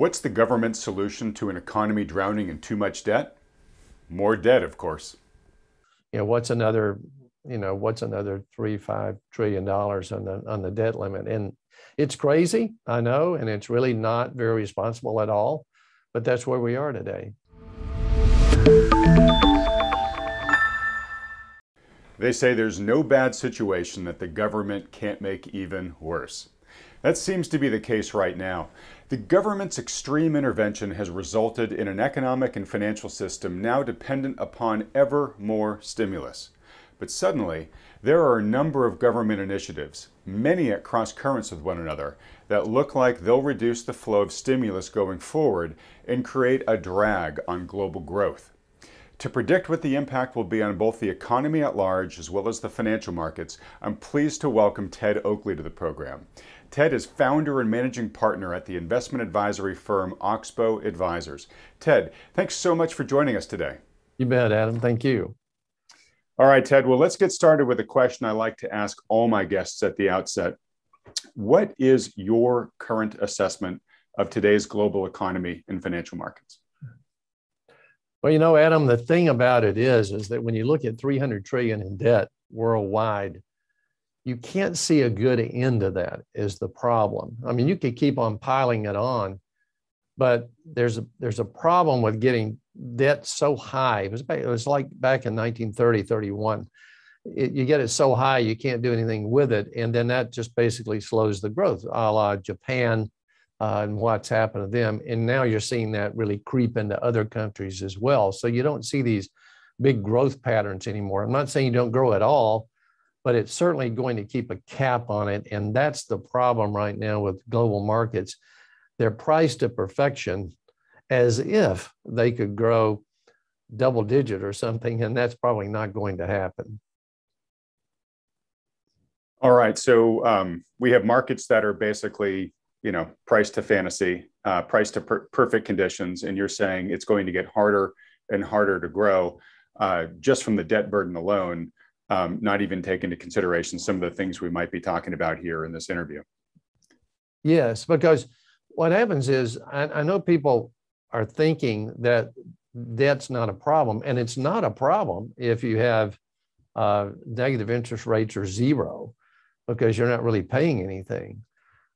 What's the government's solution to an economy drowning in too much debt? More debt, of course. You know, what's another, you know, what's another three, five trillion dollars on the on the debt limit? And it's crazy, I know, and it's really not very responsible at all, but that's where we are today. They say there's no bad situation that the government can't make even worse. That seems to be the case right now. The government's extreme intervention has resulted in an economic and financial system now dependent upon ever more stimulus. But suddenly, there are a number of government initiatives, many at cross currents with one another, that look like they'll reduce the flow of stimulus going forward and create a drag on global growth. To predict what the impact will be on both the economy at large as well as the financial markets, I'm pleased to welcome Ted Oakley to the program. Ted is founder and managing partner at the investment advisory firm Oxbow Advisors. Ted, thanks so much for joining us today. You bet, Adam. Thank you. All right, Ted. Well, let's get started with a question I like to ask all my guests at the outset. What is your current assessment of today's global economy and financial markets? Well, you know, Adam, the thing about it is, is that when you look at 300 trillion in debt worldwide, you can't see a good end to that is the problem. I mean, you could keep on piling it on, but there's a, there's a problem with getting debt so high. It was, it was like back in 1930, 31. It, you get it so high, you can't do anything with it. And then that just basically slows the growth, a la Japan, uh, and what's happened to them. And now you're seeing that really creep into other countries as well. So you don't see these big growth patterns anymore. I'm not saying you don't grow at all, but it's certainly going to keep a cap on it. And that's the problem right now with global markets. They're priced to perfection as if they could grow double digit or something, and that's probably not going to happen. All right. So um, we have markets that are basically you know, priced to fantasy, uh, price to per- perfect conditions, and you're saying it's going to get harder and harder to grow uh, just from the debt burden alone, um, not even take into consideration some of the things we might be talking about here in this interview. Yes, because what happens is I, I know people are thinking that that's not a problem, and it's not a problem if you have uh, negative interest rates or zero because you're not really paying anything.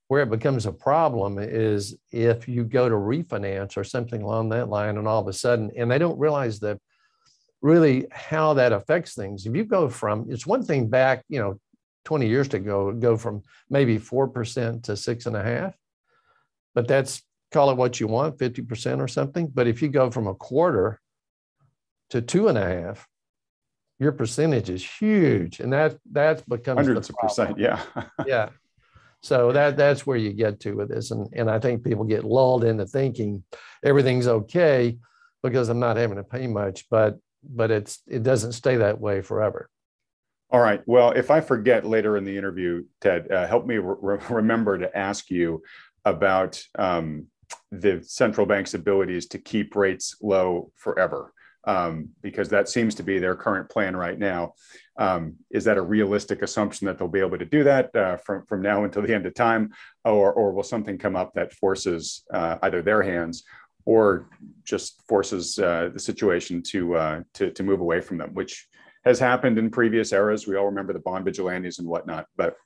Where it becomes a problem is if you go to refinance or something along that line, and all of a sudden, and they don't realize that really how that affects things. If you go from, it's one thing back, you know, 20 years ago, go from maybe 4% to six and a half, but that's call it what you want, 50% or something. But if you go from a quarter to two and a half, your percentage is huge. And that that becomes hundreds of percent. Yeah. yeah. So that that's where you get to with this. And, and I think people get lulled into thinking everything's okay because I'm not having to pay much, but but it's it doesn't stay that way forever. All right. Well, if I forget later in the interview, Ted, uh, help me re- remember to ask you about um, the central bank's abilities to keep rates low forever um, because that seems to be their current plan right now. Um, is that a realistic assumption that they'll be able to do that uh, from, from now until the end of time? Or, or will something come up that forces uh, either their hands or just forces uh, the situation to, uh, to, to move away from them, which has happened in previous eras. We all remember the bond vigilantes and whatnot. But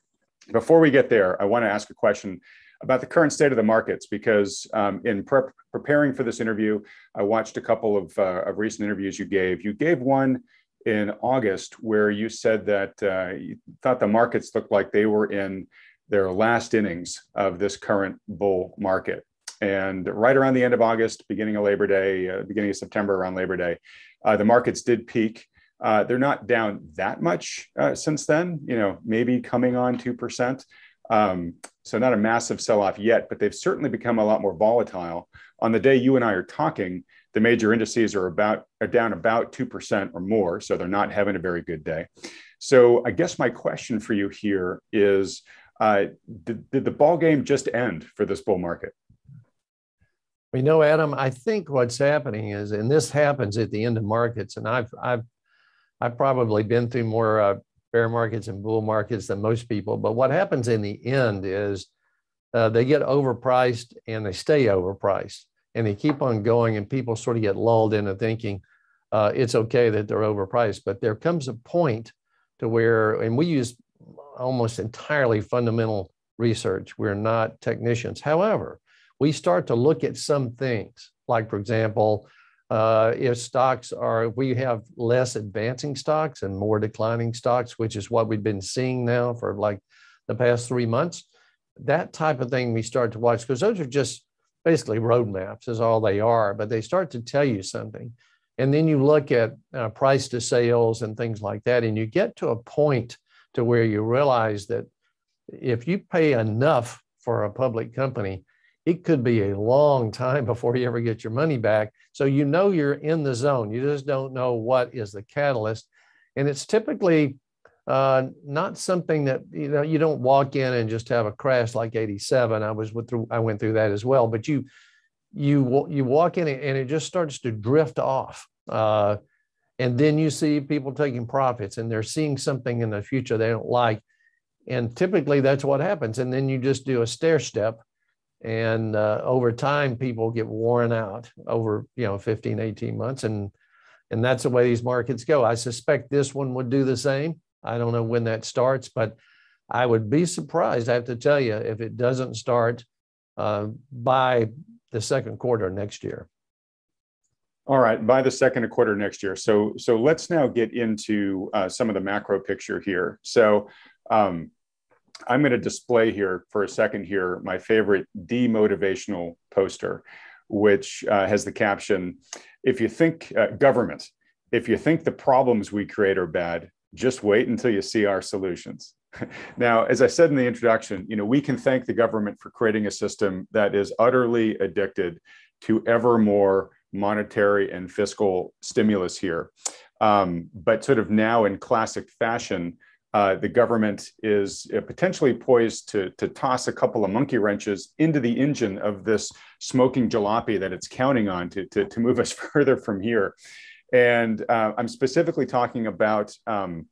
before we get there, I want to ask a question about the current state of the markets because um, in prep, preparing for this interview, I watched a couple of, uh, of recent interviews you gave. You gave one in August where you said that uh, you thought the markets looked like they were in their last innings of this current bull market. And right around the end of August, beginning of Labor Day, uh, beginning of September, around Labor Day, uh, the markets did peak. Uh, they're not down that much uh, since then, you know, maybe coming on 2%. Um, so not a massive sell-off yet, but they've certainly become a lot more volatile. On the day you and I are talking, the major indices are about are down about two percent or more, so they're not having a very good day. So I guess my question for you here is: uh, did, did the ball game just end for this bull market? We know, Adam. I think what's happening is, and this happens at the end of markets, and I've I've I've probably been through more uh, bear markets and bull markets than most people. But what happens in the end is uh, they get overpriced and they stay overpriced and they keep on going and people sort of get lulled into thinking uh, it's okay that they're overpriced but there comes a point to where and we use almost entirely fundamental research we're not technicians however we start to look at some things. Like for example uh, if stocks are we have less advancing stocks and more declining stocks which is what we've been seeing now for like the past three months. That type of thing we start to watch because those are just basically roadmaps is all they are but they start to tell you something. And then you look at uh, price to sales and things like that and you get to a point to where you realize that if you pay enough for a public company it could be a long time before you ever get your money back. So you know you're in the zone. You just don't know what is the catalyst. And it's typically uh, not something that you know you don't walk in and just have a crash like 87 i was with through i went through that as well. But you you you walk in and it just starts to drift off. Uh, and then you see people taking profits and they're seeing something in the future they don't like. And typically that's what happens. And then you just do a stair step and uh, over time people get worn out over you know 15 18 months and and that's the way these markets go i suspect this one would do the same I don't know when that starts, but I would be surprised, I have to tell you, if it doesn't start uh, by the second quarter next year. All right, by the second quarter next year. So, so let's now get into uh, some of the macro picture here. So, um, I'm going to display here for a second here my favorite demotivational poster, which uh, has the caption: "If you think uh, government, if you think the problems we create are bad, just wait until you see our solutions. now, as I said in the introduction, you know, we can thank the government for creating a system that is utterly addicted to ever more monetary and fiscal stimulus here. Um, but sort of now in classic fashion, uh, the government is uh, potentially poised to, to toss a couple of monkey wrenches into the engine of this smoking jalopy that it's counting on to, to, to move us further from here. And uh, I'm specifically talking about, um,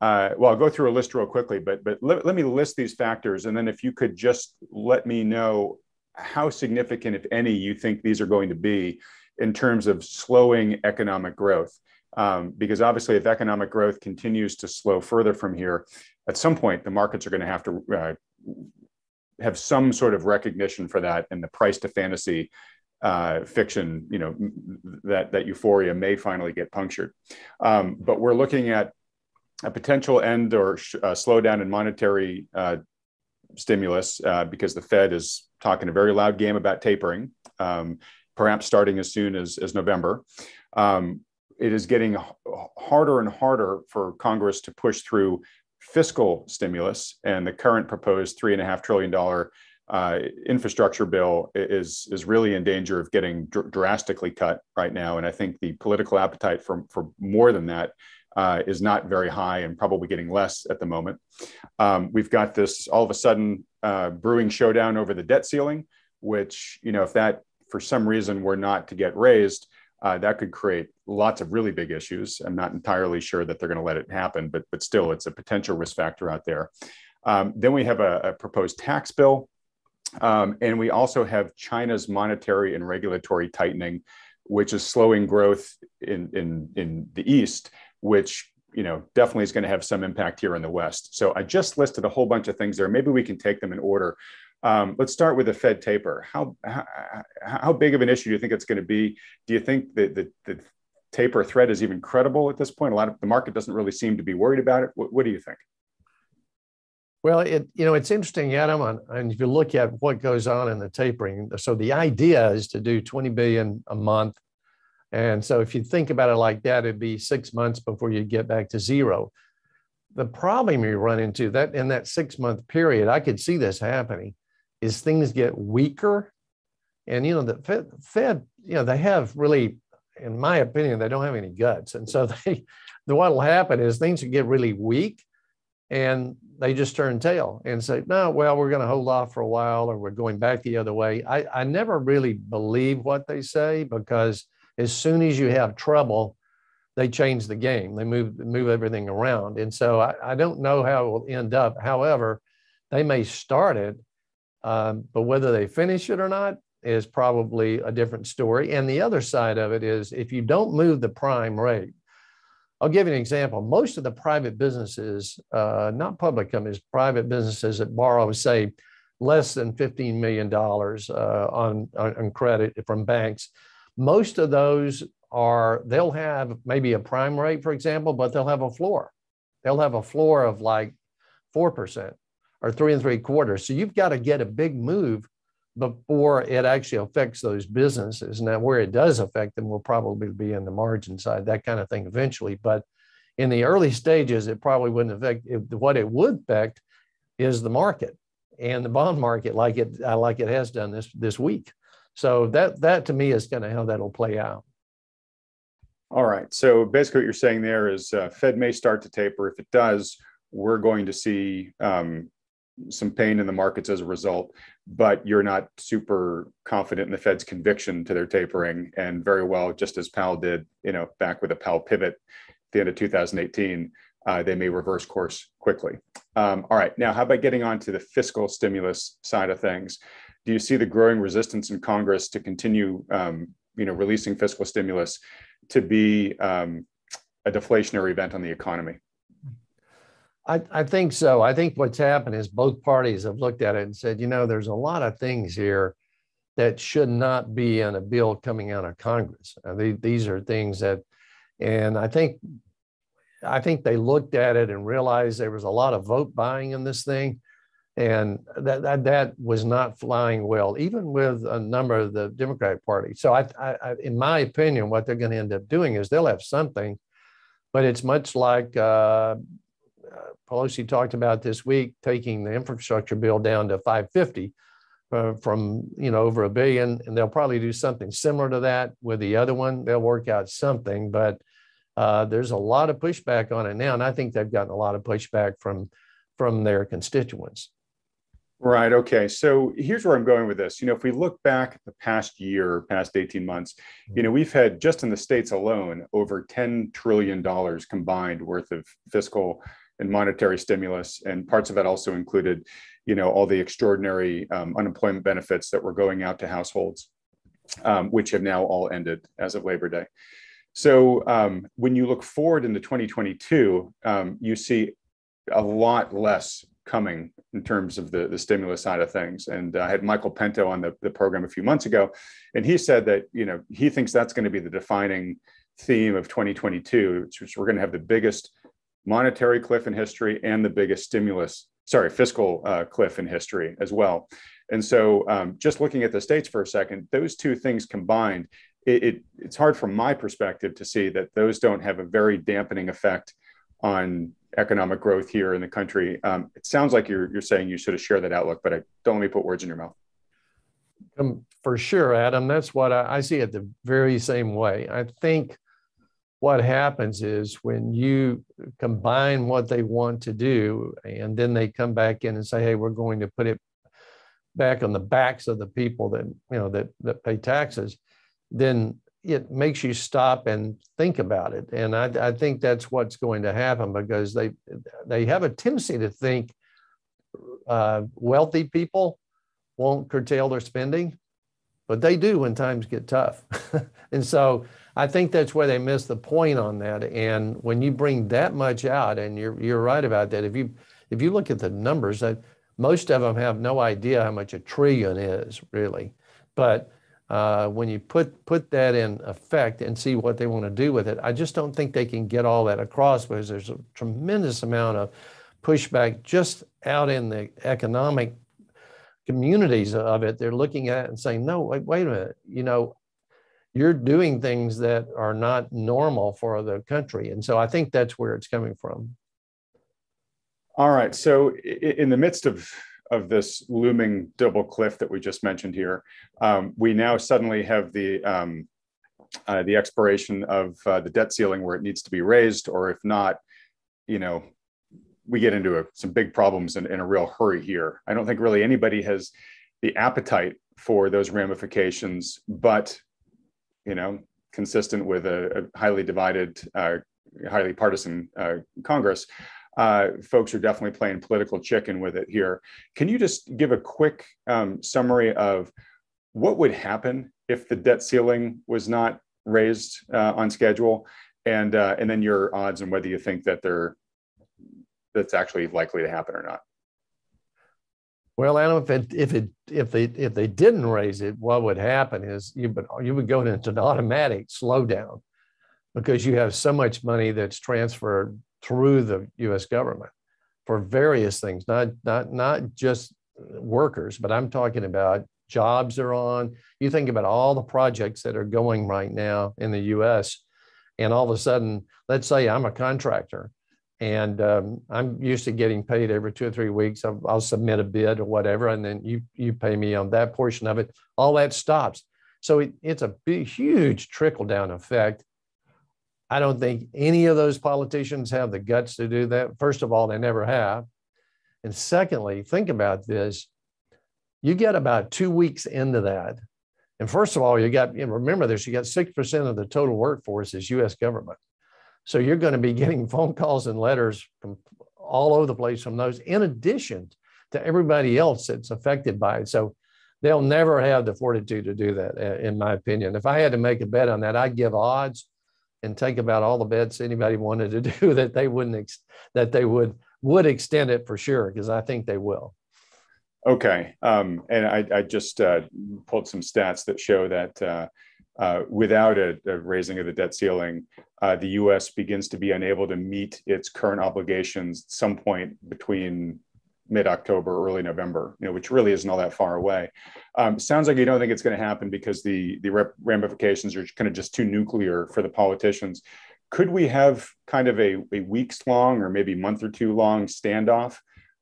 uh, well, I'll go through a list real quickly, but, but let, let me list these factors. And then if you could just let me know how significant, if any, you think these are going to be in terms of slowing economic growth. Um, because obviously, if economic growth continues to slow further from here, at some point the markets are going to have to uh, have some sort of recognition for that, and the price to fantasy uh, fiction, you know, that that euphoria may finally get punctured. Um, but we're looking at a potential end or sh- uh, slowdown in monetary uh, stimulus uh, because the Fed is talking a very loud game about tapering, um, perhaps starting as soon as, as November. Um, it is getting harder and harder for Congress to push through fiscal stimulus, and the current proposed three and a half trillion dollar uh, infrastructure bill is is really in danger of getting dr- drastically cut right now, and I think the political appetite for for more than that uh, is not very high and probably getting less at the moment. Um, we've got this all of a sudden uh, brewing showdown over the debt ceiling, which you know if that for some reason were not to get raised, uh, that could create lots of really big issues. I'm not entirely sure that they're going to let it happen, but but still, it's a potential risk factor out there. Um, then we have a, a proposed tax bill um, and we also have China's monetary and regulatory tightening, which is slowing growth in, in, in the East, which you know definitely is going to have some impact here in the West. So I just listed a whole bunch of things there. Maybe we can take them in order. Um, let's start with the Fed taper. How, how, how big of an issue do you think it's going to be? Do you think that the, the taper threat is even credible at this point? A lot of the market doesn't really seem to be worried about it. What, what do you think? Well, it you know it's interesting, Adam, and if you look at what goes on in the tapering, so the idea is to do 20 billion a month, and so if you think about it like that, it'd be six months before you get back to zero. The problem you run into that in that six month period, I could see this happening, is things get weaker, and you know the Fed, Fed you know they have really, in my opinion, they don't have any guts, and so they, the what will happen is things get really weak and they just turn tail and say, no, well, we're going to hold off for a while or we're going back the other way. I, I never really believe what they say because as soon as you have trouble, they change the game. They move move everything around. And so I, I don't know how it will end up. However, they may start it Um, but whether they finish it or not is probably a different story. And the other side of it is if you don't move the prime rate, I'll give you an example. Most of the private businesses, uh, not public companies, private businesses that borrow, say, less than $15 million uh, on, on credit from banks, most of those are, they'll have maybe a prime rate, for example, but they'll have a floor. They'll have a floor of like 4% or three and three quarters. So you've got to get a big move before it actually affects those businesses. Now, where it does affect them will probably be in the margin side, that kind of thing eventually. But in the early stages, it probably wouldn't affect. It, what it would affect is the market and the bond market, like it uh, like it has done this this week. So that that to me is kind of how that'll play out. All right. So basically, what you're saying there is uh, Fed may start to taper. If it does, we're going to see um, some pain in the markets as a result, but you're not super confident in the Fed's conviction to their tapering. And very well, just as Powell did, you know, back with a Powell pivot at the end of 2018, uh, they may reverse course quickly. Um, all right, now how about getting on to the fiscal stimulus side of things? Do you see the growing resistance in Congress to continue, um, you know, releasing fiscal stimulus to be um, a deflationary event on the economy? I, I think so. I think what's happened is both parties have looked at it and said, you know, there's a lot of things here that should not be in a bill coming out of Congress. Uh, these are things that, and I think, I think they looked at it and realized there was a lot of vote buying in this thing, and that that, that was not flying well, even with a number of the Democratic Party. So, I, I, in my opinion, what they're going to end up doing is they'll have something, but it's much like uh, Pelosi talked about this week taking the infrastructure bill down to 550 uh, from you know over a billion, and they'll probably do something similar to that with the other one. They'll work out something, but uh, there's a lot of pushback on it now, and I think they've gotten a lot of pushback from from their constituents. Right. Okay. So here's where I'm going with this. You know, if we look back at the past year, past 18 months, you know, we've had just in the states alone over $10 trillion combined worth of fiscal and monetary stimulus, and parts of that also included, you know, all the extraordinary um, unemployment benefits that were going out to households, um, which have now all ended as of Labor Day. So um, when you look forward into 2022, um, you see a lot less coming in terms of the, the stimulus side of things. And I had Michael Pento on the, the program a few months ago, and he said that you know he thinks that's going to be the defining theme of 2022, which, which we're going to have the biggest monetary cliff in history and the biggest stimulus, sorry, fiscal uh, cliff in history as well. And so, um, just looking at the states for a second, those two things combined, it, it, it's hard from my perspective to see that those don't have a very dampening effect on economic growth here in the country. Um, it sounds like you're, you're saying you sort of share that outlook, but I don't let me put words in your mouth. Um, for sure, Adam. That's what I, I see it the very same way. I think what happens is when you combine what they want to do and then they come back in and say hey we're going to put it back on the backs of the people that you know that that pay taxes then it makes you stop and think about it. And i, I think that's what's going to happen because they they have a tendency to think uh, wealthy people won't curtail their spending but they do when times get tough. And so I think that's where they missed the point on that. And when you bring that much out, and you're you're right about that. If you if you look at the numbers, that most of them have no idea how much a trillion is really. But uh, when you put put that in effect and see what they want to do with it, I just don't think they can get all that across because there's a tremendous amount of pushback just out in the economic communities of it. They're looking at it and saying, no, wait, wait a minute, you know, you're doing things that are not normal for the country. And so I think that's where it's coming from. All right. So in the midst of of this looming double cliff that we just mentioned here, um, we now suddenly have the um, uh, the expiration of uh, the debt ceiling where it needs to be raised, or if not, you know, we get into a, some big problems in, in a real hurry here. I don't think really anybody has the appetite for those ramifications, but you know, consistent with a, a highly divided, uh, highly partisan uh, Congress. uh, folks are definitely playing political chicken with it here. Can you just give a quick um, summary of what would happen if the debt ceiling was not raised uh, on schedule, and uh, and then your odds and whether you think that they're that's actually likely to happen or not? Well, Adam, if it if it if they if they didn't raise it, what would happen is you would you would go into an automatic slowdown because you have so much money that's transferred through the U.S. government for various things, not not not just workers, but I'm talking about jobs are on. You think about all the projects that are going right now in the U.S. And all of a sudden, let's say I'm a contractor and um, I'm used to getting paid every two or three weeks. I'll, I'll, submit a bid or whatever, and then you you pay me on that portion of it. All that stops. So it, it's a big, huge trickle down effect. I don't think any of those politicians have the guts to do that. First of all, they never have, and secondly, think about this: you get about two weeks into that, and first of all, you got remember this: you got six percent of the total workforce is U.S. government. So you're going to be getting phone calls and letters from all over the place from those, in addition to everybody else that's affected by it. So they'll never have the fortitude to do that, in my opinion. If I had to make a bet on that, I'd give odds and take about all the bets anybody wanted to do that they wouldn't ex- that they would would extend it for sure because I think they will. Okay, um, and I, I just uh, pulled some stats that show that uh, uh, without a, a, raising of the debt ceiling, uh, the U.S. begins to be unable to meet its current obligations at some point between mid-October, early November, you know, which really isn't all that far away. Um, sounds like you don't think it's going to happen because the the ramifications are kind of just too nuclear for the politicians. Could we have kind of a, a weeks long or maybe month or two long standoff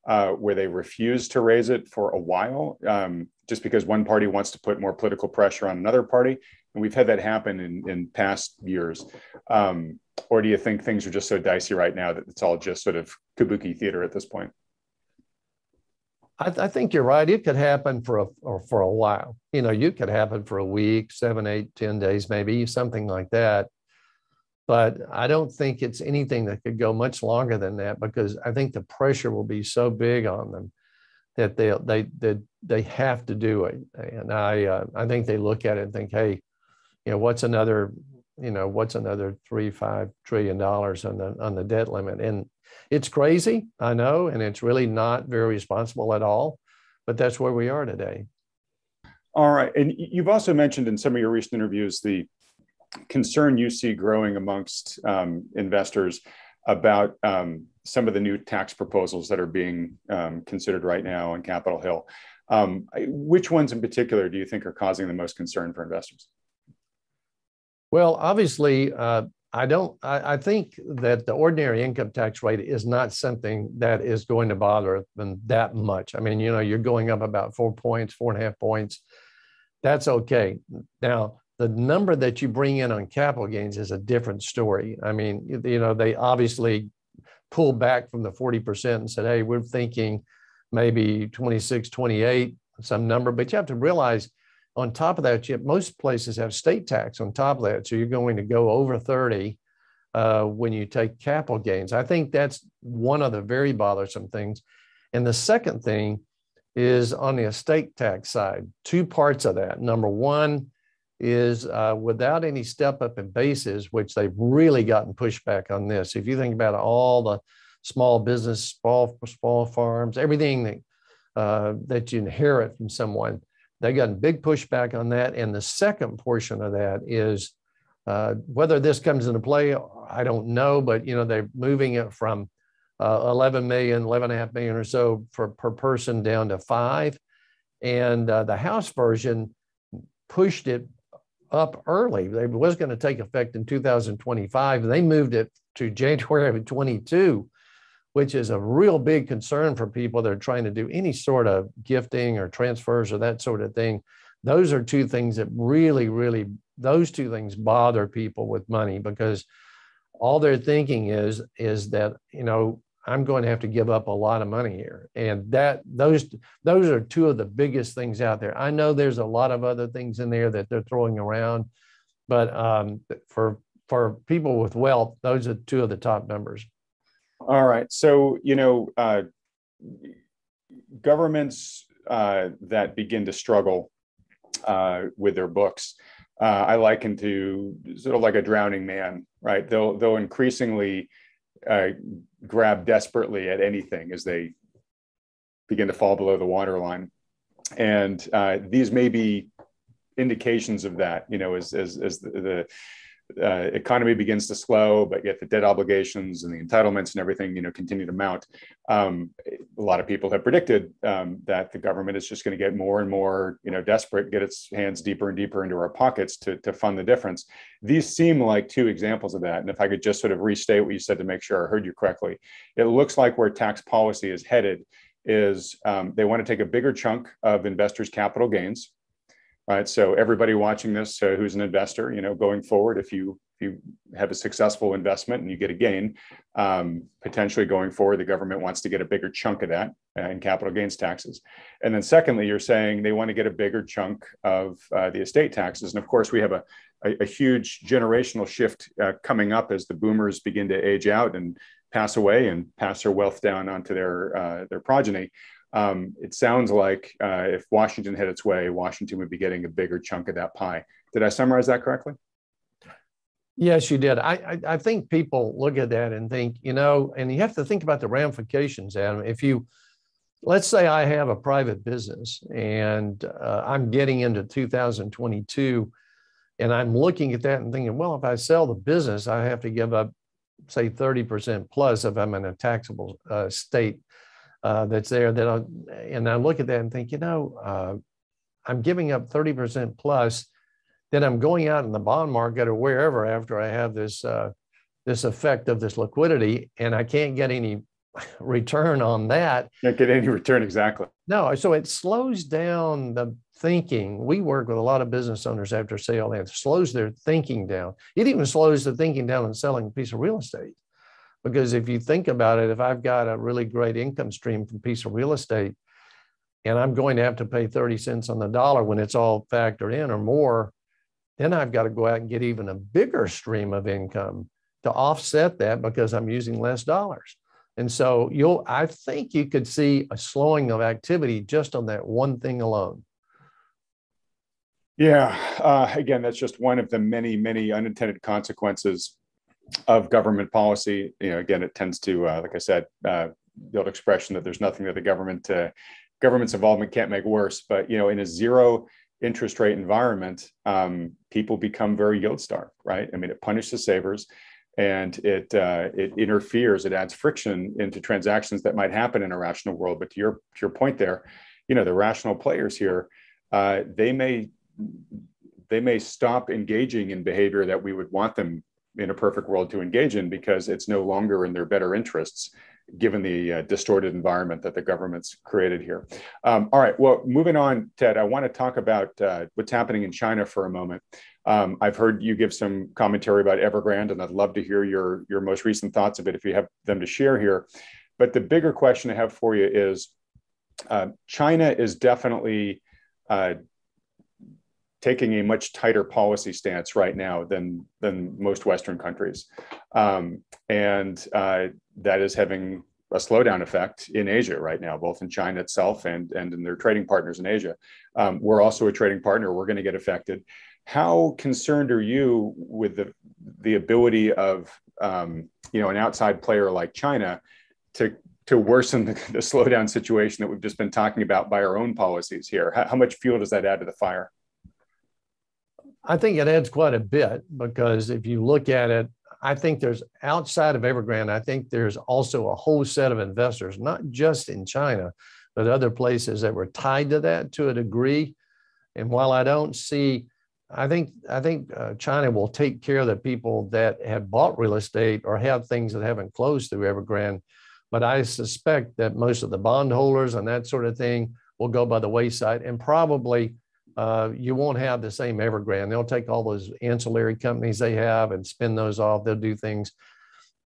uh, where they refuse to raise it for a while, um, just because one party wants to put more political pressure on another party, and we've had that happen in, in past years. Um, or do you think things are just so dicey right now that it's all just sort of kabuki theater at this point? I, th- I think you're right. It could happen for a for a while. You know, you could happen for a week, seven, eight, ten days, maybe something like that. But I don't think it's anything that could go much longer than that because I think the pressure will be so big on them that they they they, they have to do it. And I uh, I think they look at it and think, hey, you know, what's another, you know, what's another three, five trillion dollars on the on the debt limit? And it's crazy, I know, and it's really not very responsible at all, but that's where we are today. All right. And you've also mentioned in some of your recent interviews the concern you see growing amongst um, investors about um, some of the new tax proposals that are being um, considered right now on Capitol Hill. Um, which ones in particular do you think are causing the most concern for investors? Well, obviously, uh, I don't. I, I, think that the ordinary income tax rate is not something that is going to bother them that much. I mean, you know, you're going up about four points, four and a half points. That's okay. Now, the number that you bring in on capital gains is a different story. I mean, you know, they obviously pulled back from the 40% and said, hey, we're thinking maybe 26, 28, some number. But you have to realize on top of that, you, most places have state tax on top of that. So you're going to go over 30 uh, when you take capital gains. I think that's one of the very bothersome things. And the second thing is on the estate tax side, two parts of that. Number one is uh, without any step up in bases, which they've really gotten pushback on this. If you think about all the small business, small, small farms, everything that, uh, that you inherit from someone, they got big pushback on that. And the second portion of that is uh, whether this comes into play, I don't know, but you know they're moving it from uh, 11 million, 11 and a half million or so for per person down to five, and uh, the House version pushed it up early. It was going to take effect in 2025. They moved it to January of 22 which is a real big concern for people that are trying to do any sort of gifting or transfers or that sort of thing. Those are two things that really, really, those two things bother people with money because all they're thinking is, is that, you know, I'm going to have to give up a lot of money here. And that those those are two of the biggest things out there. I know there's a lot of other things in there that they're throwing around, but um, for for people with wealth, those are two of the top numbers. All right. So, you know, uh, governments uh, that begin to struggle uh, with their books, uh, I liken to sort of like a drowning man, right? They'll they'll increasingly uh, grab desperately at anything as they begin to fall below the waterline, and uh, these may be indications of that. You know, as as as the, the uh, economy begins to slow, but yet the debt obligations and the entitlements and everything, you know, continue to mount. Um, a lot of people have predicted um, that the government is just going to get more and more, you know, desperate, get its hands deeper and deeper into our pockets to, to fund the difference. These seem like two examples of that. And if I could just sort of restate what you said to make sure I heard you correctly, it looks like where tax policy is headed is um, they want to take a bigger chunk of investors' capital gains right? So everybody watching this uh, who's an investor, you know, going forward, if you if you have a successful investment and you get a gain, um, potentially going forward, the government wants to get a bigger chunk of that uh, in capital gains taxes. And then secondly, you're saying they want to get a bigger chunk of uh, the estate taxes. And of course, we have a, a, a huge generational shift uh, coming up as the boomers begin to age out and pass away and pass their wealth down onto their uh, their progeny um, it sounds like uh, if Washington had its way, Washington would be getting a bigger chunk of that pie. Did I summarize that correctly? Yes, you did. I, I, I think people look at that and think, you know, and you have to think about the ramifications, Adam. If you, let's say I have a private business and uh, I'm getting into 2022 and I'm looking at that and thinking, well, if I sell the business, I have to give up, say, 30% plus if I'm in a taxable uh, state uh, that's there that I, and I look at that and think, you know, uh, I'm giving up 30% plus, then I'm going out in the bond market or wherever after I have this uh, this effect of this liquidity and I can't get any return on that. Can't get any return exactly. No, so it slows down the thinking. We work with a lot of business owners after sale and it slows their thinking down. It even slows the thinking down in selling a piece of real estate. Because if you think about it, if I've got a really great income stream from piece of real estate, and I'm going to have to pay 30 cents on the dollar when it's all factored in or more, then I've got to go out and get even a bigger stream of income to offset that because I'm using less dollars. And so you'll, I think you could see a slowing of activity just on that one thing alone. Yeah. Uh, again, that's just one of the many, many unintended consequences of government policy. You know, again, it tends to, uh, like I said, uh, the old expression that there's nothing that the government uh, government's involvement can't make worse. But you know, in a zero interest rate environment, um, people become very yield starved, right? I mean, it punishes savers, and it uh, it interferes, it adds friction into transactions that might happen in a rational world. But to your to your point there, you know, the rational players here, uh, they may they may stop engaging in behavior that we would want them in a perfect world to engage in because it's no longer in their better interests given the uh, distorted environment that the government's created here. Um, all right, well, moving on, Ted, I want to talk about uh, what's happening in China for a moment. Um, I've heard you give some commentary about Evergrande, and I'd love to hear your, your most recent thoughts of it if you have them to share here. But the bigger question I have for you is uh, China is definitely uh, taking a much tighter policy stance right now than than most Western countries, um, and uh, that is having a slowdown effect in Asia right now, both in China itself and and in their trading partners in Asia. Um, we're also a trading partner. We're going to get affected. How concerned are you with the the ability of um, you know an outside player like China to to worsen the, the, slowdown situation that we've just been talking about by our own policies here? How, how much fuel does that add to the fire? I think it adds quite a bit because if you look at it, I think there's outside of Evergrande, I think there's also a whole set of investors, not just in China, but other places that were tied to that to a degree. And while I don't see, I think I think uh, China will take care of the people that have bought real estate or have things that haven't closed through Evergrande. But I suspect that most of the bondholders and that sort of thing will go by the wayside and probably uh, you won't have the same Evergrande. They'll take all those ancillary companies they have and spin those off. They'll do things.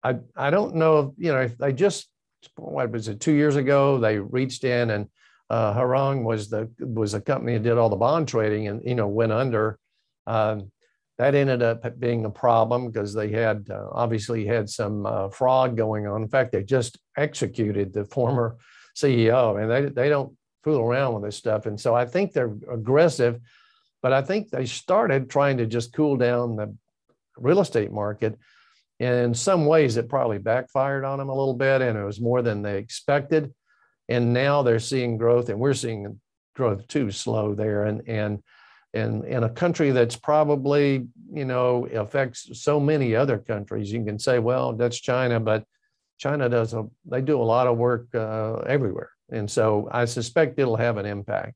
I I don't know if you know if they just what was it two years ago they reached in and uh, was the was a company that did all the bond trading and you know went under. Um, that ended up being a problem because they had uh, obviously had some uh, fraud going on. In fact, they just executed the former CEO, and they they don't fool around with this stuff. And so I think they're aggressive, but I think they started trying to just cool down the real estate market. And in some ways, it probably backfired on them a little bit, and it was more than they expected. And now they're seeing growth, and we're seeing growth too slow there. And and and in a country that's probably you know affects so many other countries you can say well that's china but china does a they do a lot of work uh, everywhere and so i suspect it'll have an impact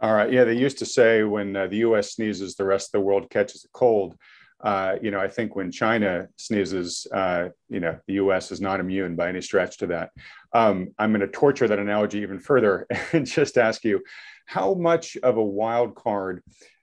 all right yeah they used to say when uh, the us sneezes the rest of the world catches a cold uh, you know, I think when China sneezes, uh, you know, the U.S. is not immune by any stretch to that. Um, I'm going to torture that analogy even further and just ask you, how much of a wild card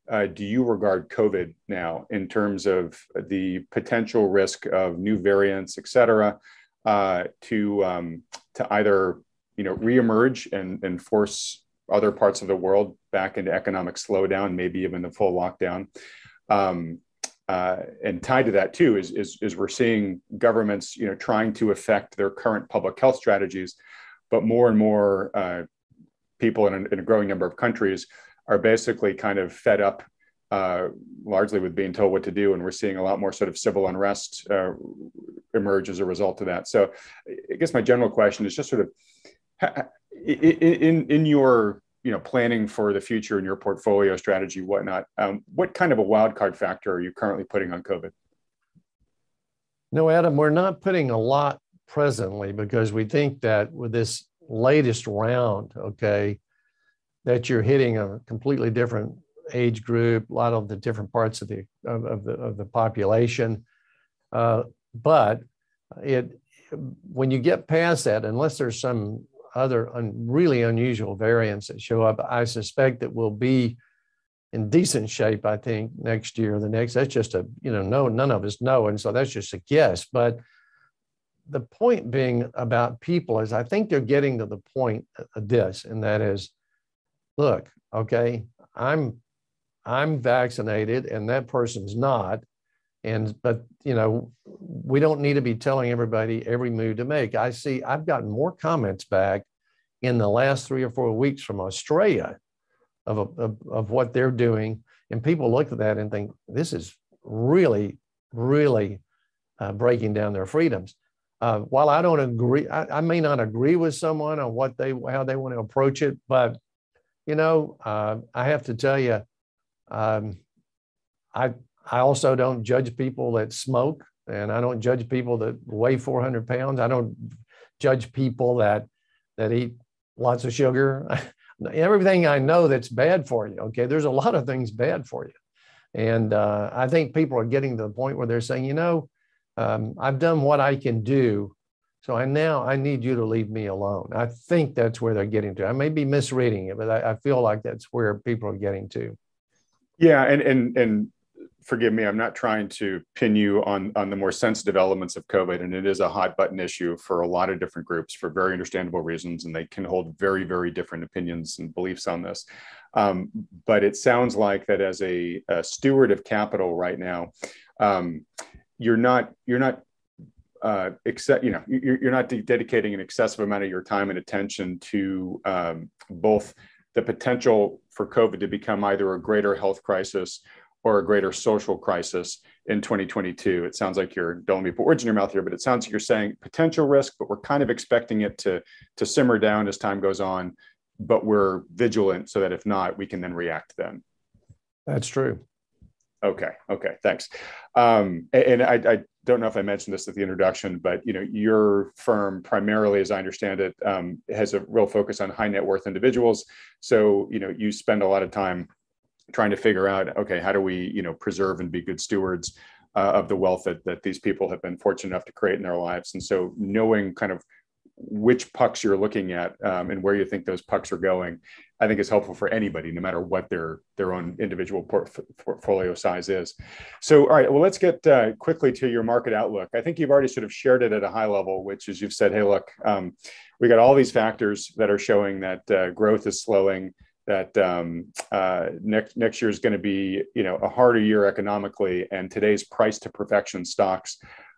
uh, do you regard COVID now in terms of the potential risk of new variants, et cetera, uh, to um, to either you know reemerge and, and force other parts of the world back into economic slowdown, maybe even the full lockdown? Um, uh, and tied to that too is, is, is we're seeing governments you know trying to affect their current public health strategies, but more and more uh, people in a, in a, growing number of countries are basically kind of fed up uh, largely with being told what to do. And we're seeing a lot more sort of civil unrest uh, emerge as a result of that. So I guess my general question is just sort of in, in your you know planning for the future in your portfolio strategy whatnot um, what kind of a wild card factor are you currently putting on covid no adam we're not putting a lot presently because we think that with this latest round, okay, that you're hitting a completely different age group, a lot of the different parts of the of, of the of the population. Uh, but it when you get past that, unless there's some other un, really unusual variants that show up, I suspect that we'll be in decent shape. I think next year, or the next. That's just a you know no none of us know, and so that's just a guess. But the point being about people is I think they're getting to the point of this, and that is, look, okay, I'm I'm vaccinated and that person's not. And but you know, we don't need to be telling everybody every move to make. I see I've gotten more comments back in the last three or four weeks from Australia of, of, of what they're doing. And people look at that and think, this is really, really uh, breaking down their freedoms uh, while I don't agree, I, I, may not agree with someone on what they how they want to approach it, but you know, uh, I have to tell you, um, I I also don't judge people that smoke, and I don't judge people that weigh 400 pounds. I don't judge people that that eat lots of sugar. Everything I know that's bad for you. Okay, there's a lot of things bad for you, and uh, I think people are getting to the point where they're saying, you know um, I've done what I can do. So I now I need you to leave me alone. I think that's where they're getting to. I may be misreading it, but I, I feel like that's where people are getting to. Yeah, and and and forgive me, I'm not trying to pin you on on the more sensitive elements of COVID, and it is a hot button issue for a lot of different groups for very understandable reasons, and they can hold very very different opinions and beliefs on this. Um, but it sounds like that as a, a steward of capital right now, um, you're not you're not uh, except you know you're, you're not de- dedicating an excessive amount of your time and attention to um, both the potential for COVID to become either a greater health crisis or a greater social crisis in 2022. It sounds like you're don't let me put words in your mouth here, but it sounds like you're saying potential risk, but we're kind of expecting it to to simmer down as time goes on. But we're vigilant so that if not, we can then react then. That's true. Okay. Okay. Thanks. Um, and I, I, don't know if I mentioned this at the introduction, but you know, your firm primarily, as I understand it, um, has a real focus on high net worth individuals. So you know, you spend a lot of time trying to figure out, okay, how do we you know preserve and be good stewards uh, of the wealth that that these people have been fortunate enough to create in their lives. And so knowing kind of which pucks you're looking at um, and where you think those pucks are going, I think is helpful for anybody, no matter what their their own individual port- portfolio size is. So, all right, well, let's get uh, quickly to your market outlook. I think you've already sort of shared it at a high level, which is you've said, hey, look, um, we got all these factors that are showing that uh, growth is slowing. That um, uh, next next year is going to be you know a harder year economically, and today's price to perfection stocks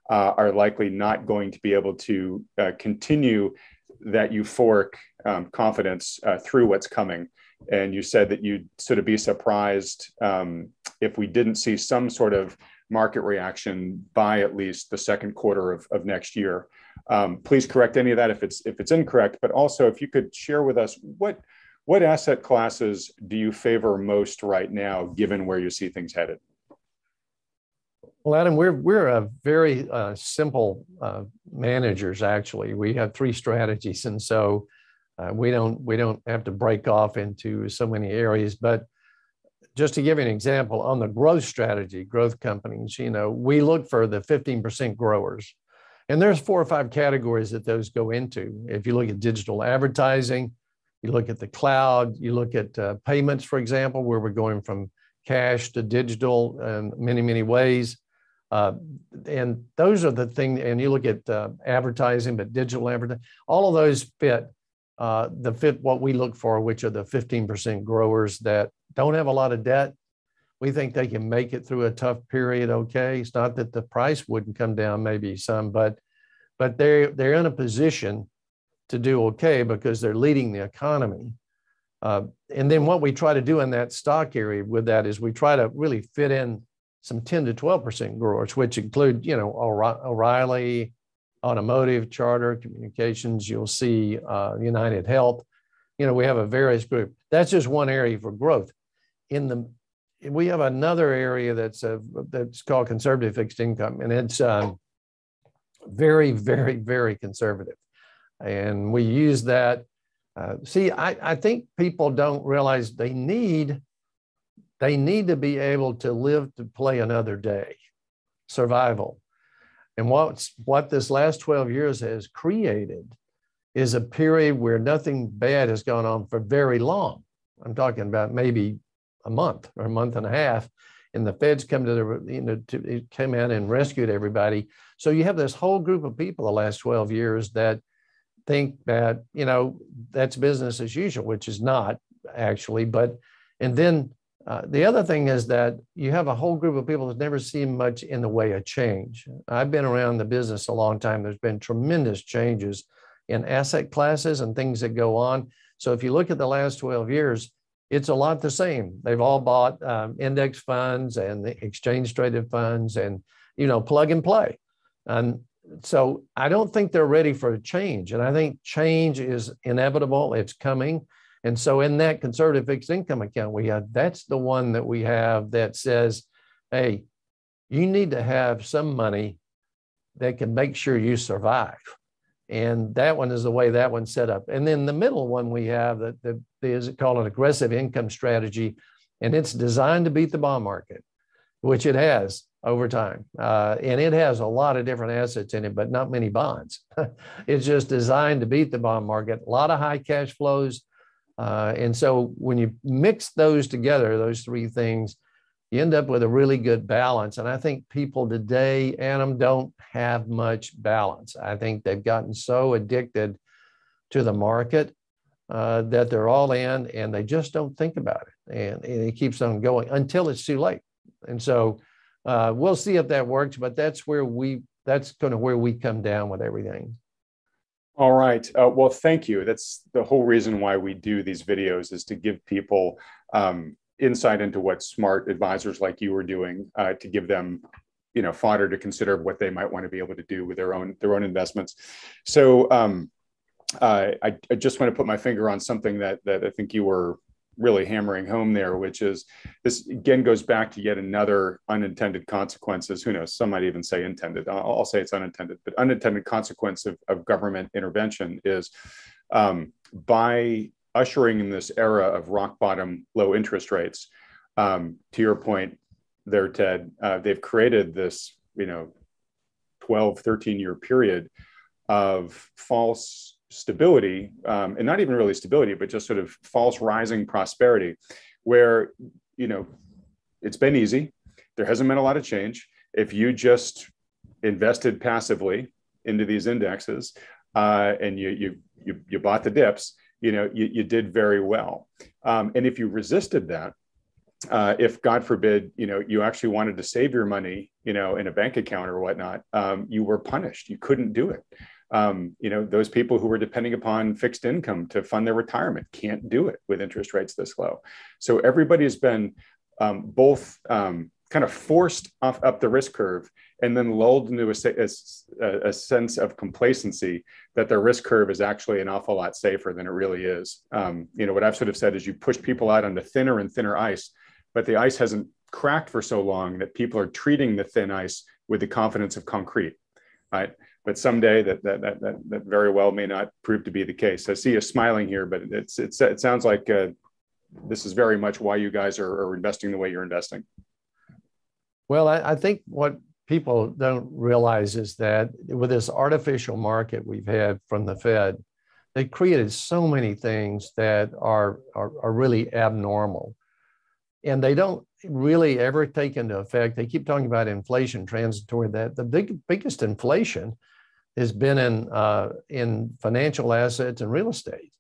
uh, are likely not going to be able to uh, continue that euphoric um, confidence uh, through what's coming. And you said that you'd sort of be surprised um, if we didn't see some sort of market reaction by at least the second quarter of, of next year. Um, please correct any of that if it's if it's incorrect. But also, if you could share with us what what asset classes do you favor most right now, given where you see things headed? Well, Adam, we're we're a very uh, simple uh, managers. Actually, we have three strategies, and so uh, we don't we don't have to break off into so many areas. But just to give you an example, on the growth strategy, growth companies, you know, we look for the 15% growers. And there's four or five categories that those go into. If you look at digital advertising, you look at the cloud, you look at uh, payments, for example, where we're going from cash to digital in many, many ways. Uh, and those are the things, and you look at uh, advertising, but digital advertising, all of those fit uh, the fit what we look for, which are the 15% growers that don't have a lot of debt. We think they can make it through a tough period. Okay, it's not that the price wouldn't come down, maybe some, but but they're they're in a position to do okay because they're leading the economy. Uh, and then what we try to do in that stock area with that is we try to really fit in some 10 to 12% growers, which include, you know, O'Reilly, automotive, charter, communications. You'll see uh, United Health. You know, we have a various group. That's just one area for growth. In the we have another area that's a, that's called conservative fixed income, and it's um, very, very, very conservative. And we use that. Uh, see, I, I think people don't realize they need they need to be able to live to play another day, survival. And what's, what this last 12 years has created is a period where nothing bad has gone on for very long. I'm talking about maybe a month or a month and a half. And the feds come to the, you know, to, came in and rescued everybody. So you have this whole group of people the last 12 years that think that, you know, that's business as usual, which is not actually. But, and then uh, the other thing is that you have a whole group of people that never seen much in the way of change. I've been around the business a long time. There's been tremendous changes in asset classes and things that go on. So if you look at the last 12 years, it's a lot the same. They've all bought um, index funds and exchange traded funds and, you know, plug and play. And so I don't think they're ready for a change. And I think change is inevitable. It's coming. And so in that conservative fixed income account we have, that's the one that we have that says, hey, you need to have some money that can make sure you survive. And that one is the way that one's set up. And then the middle one we have that, that is called an aggressive income strategy. And it's designed to beat the bond market, which it has over time. Uh, and it has a lot of different assets in it, but not many bonds. it's just designed to beat the bond market. A lot of high cash flows, uh, and so when you mix those together, those three things, you end up with a really good balance. And I think people today, Adam, don't have much balance. I think they've gotten so addicted to the market uh, that they're all in and they just don't think about it. And, and it keeps on going until it's too late. And so uh, we'll see if that works, but that's where we, that's kind of where we come down with everything. All right. Uh, well, thank you. That's the whole reason why we do these videos is to give people um, insight into what smart advisors like you are doing uh, to give them, you know, fodder to consider what they might want to be able to do with their own their own investments. So um, uh, I, I, just want to put my finger on something that that I think you were really hammering home there, which is this again goes back to yet another unintended consequences. Who knows? Some might even say intended. I'll, I'll say it's unintended, but unintended consequence of, of government intervention is um, by ushering in this era of rock bottom low interest rates. Um, to your point there, Ted, uh, they've created this, you know, 12, 13 year period of false stability, um, and not even really stability, but just sort of false rising prosperity, where you know it's been easy. There hasn't been a lot of change. If you just invested passively into these indexes uh, and you, you you you bought the dips, you know, you, you did very well. Um, and if you resisted that, uh, if God forbid, you know, you actually wanted to save your money, you know, in a bank account or whatnot, um, you were punished. You couldn't do it. Um, you know, those people who were depending upon fixed income to fund their retirement can't do it with interest rates this low. So everybody has been um, both um, kind of forced off up the risk curve and then lulled into a, a, a, sense of complacency that the risk curve is actually an awful lot safer than it really is. Um, you know, what I've sort of said is you push people out onto thinner and thinner ice but the ice hasn't cracked for so long that people are treating the thin ice with the confidence of concrete, right? But someday that that that that, that very well may not prove to be the case. I see you smiling here, but it's it's it sounds like uh, this is very much why you guys are, are investing the way you're investing. Well, I, I think what people don't realize is that with this artificial market we've had from the Fed, they created so many things that are, are, are really abnormal and they don't really ever take into effect. They keep talking about inflation transitory. That the big biggest inflation has been in uh, in financial assets and real estate.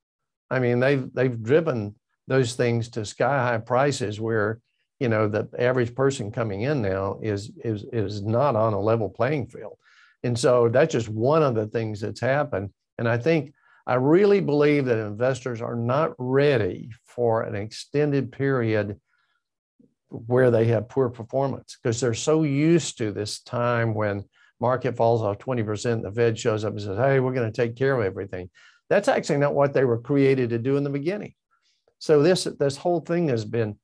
I mean, they've they've driven those things to sky high prices where you know the average person coming in now is is is not on a level playing field, and so that's just one of the things that's happened. And I think I really believe that investors are not ready for an extended period where they have poor performance because they're so used to this time when market falls off 20%, the Fed shows up and says, hey, we're going to take care of everything. That's actually not what they were created to do in the beginning. So this, this whole thing has been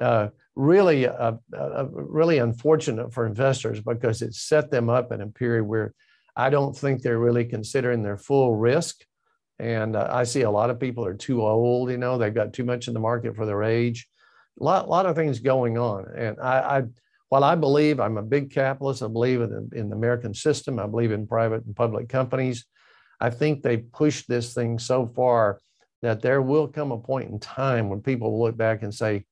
uh, really, uh, uh, really unfortunate for investors because it set them up in a period where I don't think they're really considering their full risk. And uh, I see a lot of people are too old, you know, they've got too much in the market for their age a lot, lot of things going on. And I, I, while I believe I'm a big capitalist, I believe in, in the American system, I believe in private and public companies. I think they pushed this thing so far that there will come a point in time when people will look back and say,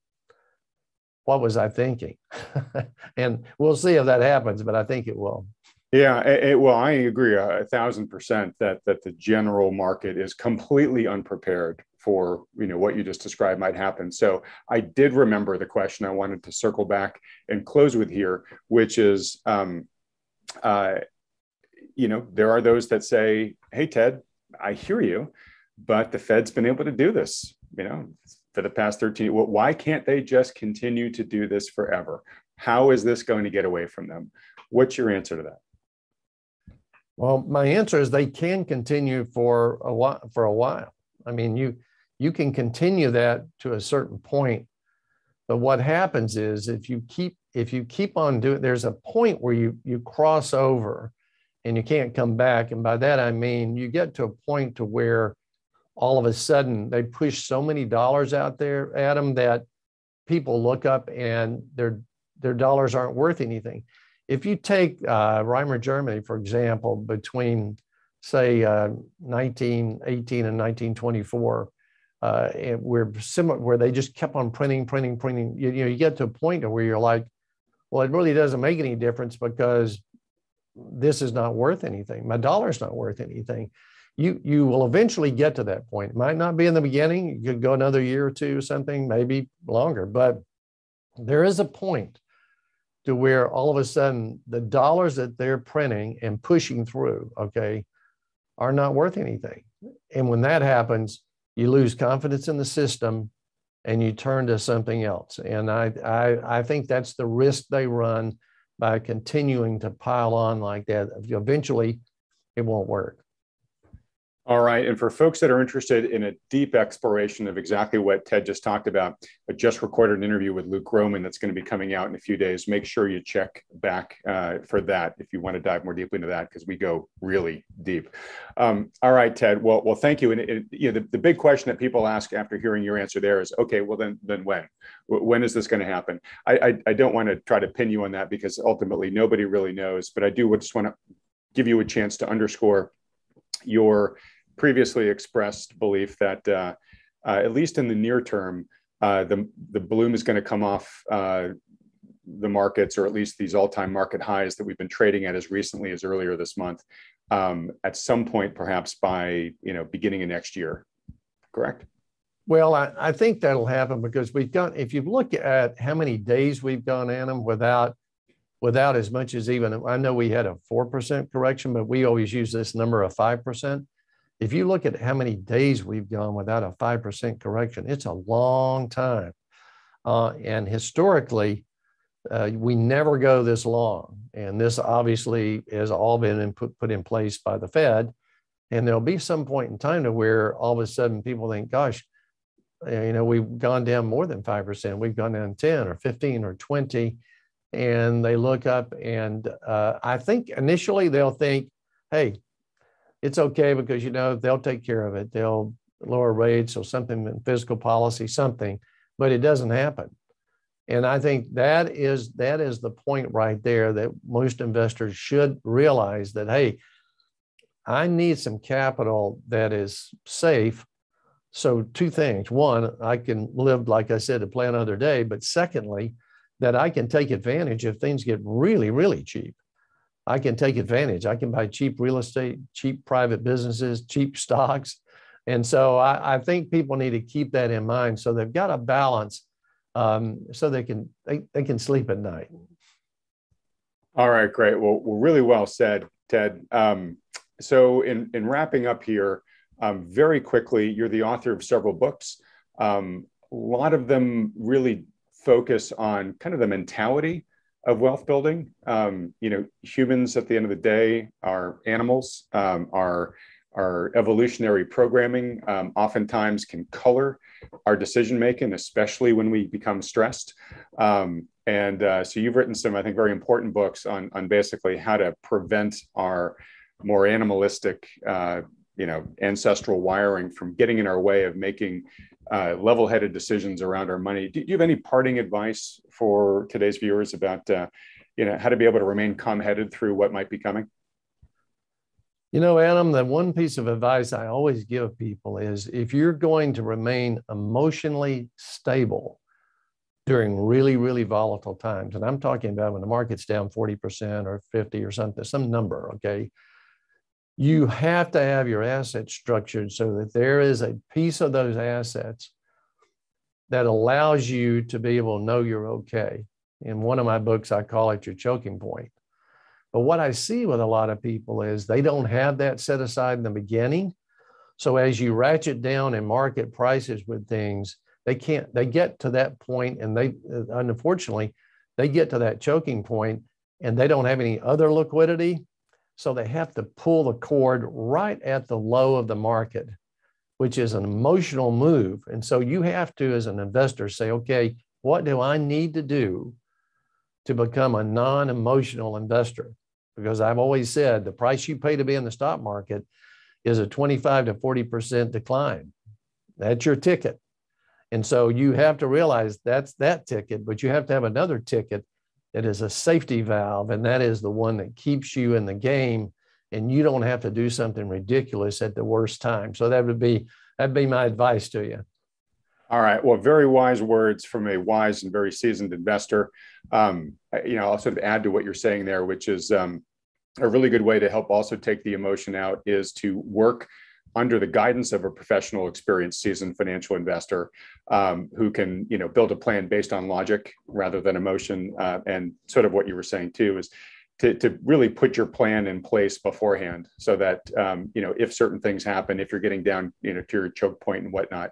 what was I thinking? and we'll see if that happens, but I think it will. Yeah, it, well, I agree a, a thousand percent that that the general market is completely unprepared for you know what you just described might happen. So I did remember the question I wanted to circle back and close with here, which is, um, uh, you know, there are those that say, "Hey, Ted, I hear you, but the Fed's been able to do this, you know, for the past 13. Why can't they just continue to do this forever? How is this going to get away from them?" What's your answer to that? Well, my answer is they can continue for a while. For a while, I mean, you you can continue that to a certain point, but what happens is if you keep if you keep on doing, there's a point where you you cross over, and you can't come back. And by that I mean you get to a point to where all of a sudden they push so many dollars out there, Adam, that people look up and their their dollars aren't worth anything if you take uh, Weimar Germany, for example, between say uh, 1918 and 1924, uh, where similar, where they just kept on printing, printing, printing. You, you know, you get to a point where you're like, well, it really doesn't make any difference because this is not worth anything. My dollar's not worth anything. You you will eventually get to that point. It might not be in the beginning. You could go another year or two, or something, maybe longer, but there is a point to where all of a sudden the dollars that they're printing and pushing through, okay, are not worth anything. And when that happens, you lose confidence in the system and you turn to something else. And I, I, I think that's the risk they run by continuing to pile on like that. Eventually, it won't work. All right. And for folks that are interested in a deep exploration of exactly what Ted just talked about, I just recorded an interview with Luke Gromen that's going to be coming out in a few days. Make sure you check back uh, for that if you want to dive more deeply into that because we go really deep. Um, all right, Ted. Well, well, thank you. And it, you know, the, the big question that people ask after hearing your answer there is, okay, well then, then when? When is this going to happen? I, I, I don't want to try to pin you on that because ultimately nobody really knows. But I do just want to give you a chance to underscore your previously expressed belief that uh, uh, at least in the near term, uh, the the bloom is going to come off uh, the markets, or at least these all-time market highs that we've been trading at as recently as earlier this month, um, at some point, perhaps by you know beginning of next year. correct? Well, I, I think that'll happen because we've got, if you look at how many days we've gone in them without without as much as even, I know we had a 4% correction, but we always use this number of 5%. If you look at how many days we've gone without a 5% correction, it's a long time. Uh, and historically, uh, we never go this long. And this obviously has all been in put, put in place by the Fed. And there'll be some point in time to where all of a sudden people think, gosh, you know, we've gone down more than 5%. We've gone down 10 or 15 or 20. And they look up and uh, I think initially they'll think, hey, it's okay because, you know, they'll take care of it. They'll lower rates or something in fiscal policy, something, but it doesn't happen. And I think that is that is the point right there that most investors should realize that hey, I need some capital that is safe. So two things: one, I can live like I said to play another day, but secondly, that I can take advantage if things get really really cheap. I can take advantage. I can buy cheap real estate, cheap private businesses, cheap stocks. And so I, I think people need to keep that in mind. So they've got a balance um, so they can they, they can sleep at night. All right, great. Well, well really well said, Ted. Um, so in in wrapping up here, um, very quickly, you're the author of several books. Um, a lot of them really focus on kind of the mentality of wealth building. Um, you know, humans at the end of the day are animals, um, are our evolutionary programming um, oftentimes can color our decision making, especially when we become stressed. Um, and uh, so you've written some, I think, very important books on, on basically how to prevent our more animalistic, uh, you know, ancestral wiring from getting in our way of making uh, level-headed decisions around our money. Do you have any parting advice for today's viewers about, uh, you know, how to be able to remain calm-headed through what might be coming? You know, Adam, the one piece of advice I always give people is if you're going to remain emotionally stable during really, really volatile times, and I'm talking about when the market's down 40% or 50 or something, some number, okay, you have to have your assets structured so that there is a piece of those assets that allows you to be able to know you're okay. In one of my books, I call it your choking point. But what I see with a lot of people is they don't have that set aside in the beginning. So as you ratchet down and market prices with things, they can't, they get to that point and they, unfortunately, they get to that choking point and they don't have any other liquidity. So they have to pull the cord right at the low of the market, which is an emotional move. And so you have to, as an investor, say, okay, what do I need to do to become a non emotional investor? because I've always said the price you pay to be in the stock market is a 25 to 40% decline. That's your ticket. And so you have to realize that's that ticket, but you have to have another ticket that is a safety valve, and that is the one that keeps you in the game and you don't have to do something ridiculous at the worst time. So that would be that'd be my advice to you. All right. Well, very wise words from a wise and very seasoned investor. Um, you know, I'll sort of add to what you're saying there, which is um, a really good way to help also take the emotion out is to work under the guidance of a professional, experienced, seasoned financial investor um, who can, you know, build a plan based on logic rather than emotion. Uh, and sort of what you were saying too is to, to really put your plan in place beforehand so that um, you know if certain things happen if you're getting down you know to your choke point and whatnot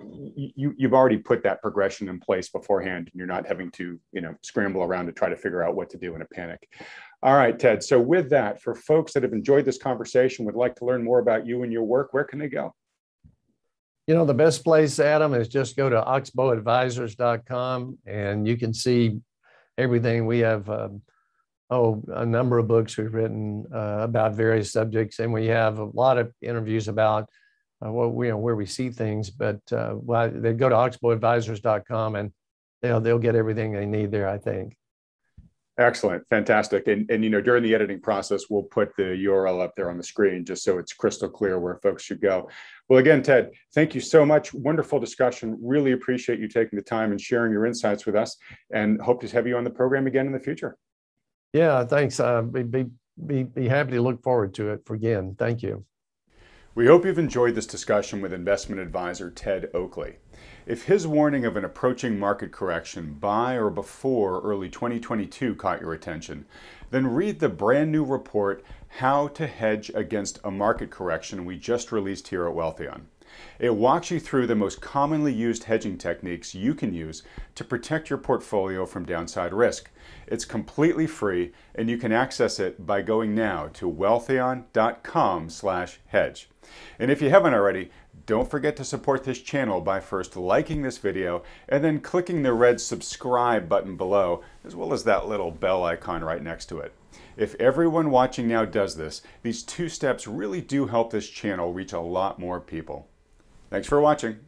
you you've already put that progression in place beforehand and you're not having to you know scramble around to try to figure out what to do in a panic all right ted so with that for folks that have enjoyed this conversation would like to learn more about you and your work where can they go you know the best place adam is just go to oxbowadvisors.com and you can see everything we have um, oh a number of books we've written uh, about various subjects and we have a lot of interviews about uh, well, we, you know, where we see things. But uh, well, they go to oxbowadvisors.com and they'll they'll get everything they need there. I think. Excellent, fantastic, and and you know during the editing process, we'll put the URL up there on the screen just so it's crystal clear where folks should go. Well, again, Ted, thank you so much. Wonderful discussion. Really appreciate you taking the time and sharing your insights with us, and hope to have you on the program again in the future. Yeah, thanks. Uh, be, be be be happy to look forward to it for again. Thank you. We hope you've enjoyed this discussion with investment advisor Ted Oakley. If his warning of an approaching market correction by or before early 2022 caught your attention, then read the brand new report, How to Hedge Against a Market Correction, we just released here at Wealthion. It walks you through the most commonly used hedging techniques you can use to protect your portfolio from downside risk. It's completely free and you can access it by going now to wealthion.com/hedge. And if you haven't already, don't forget to support this channel by first liking this video and then clicking the red subscribe button below, as well as that little bell icon right next to it. If everyone watching now does this, these two steps really do help this channel reach a lot more people. Thanks for watching.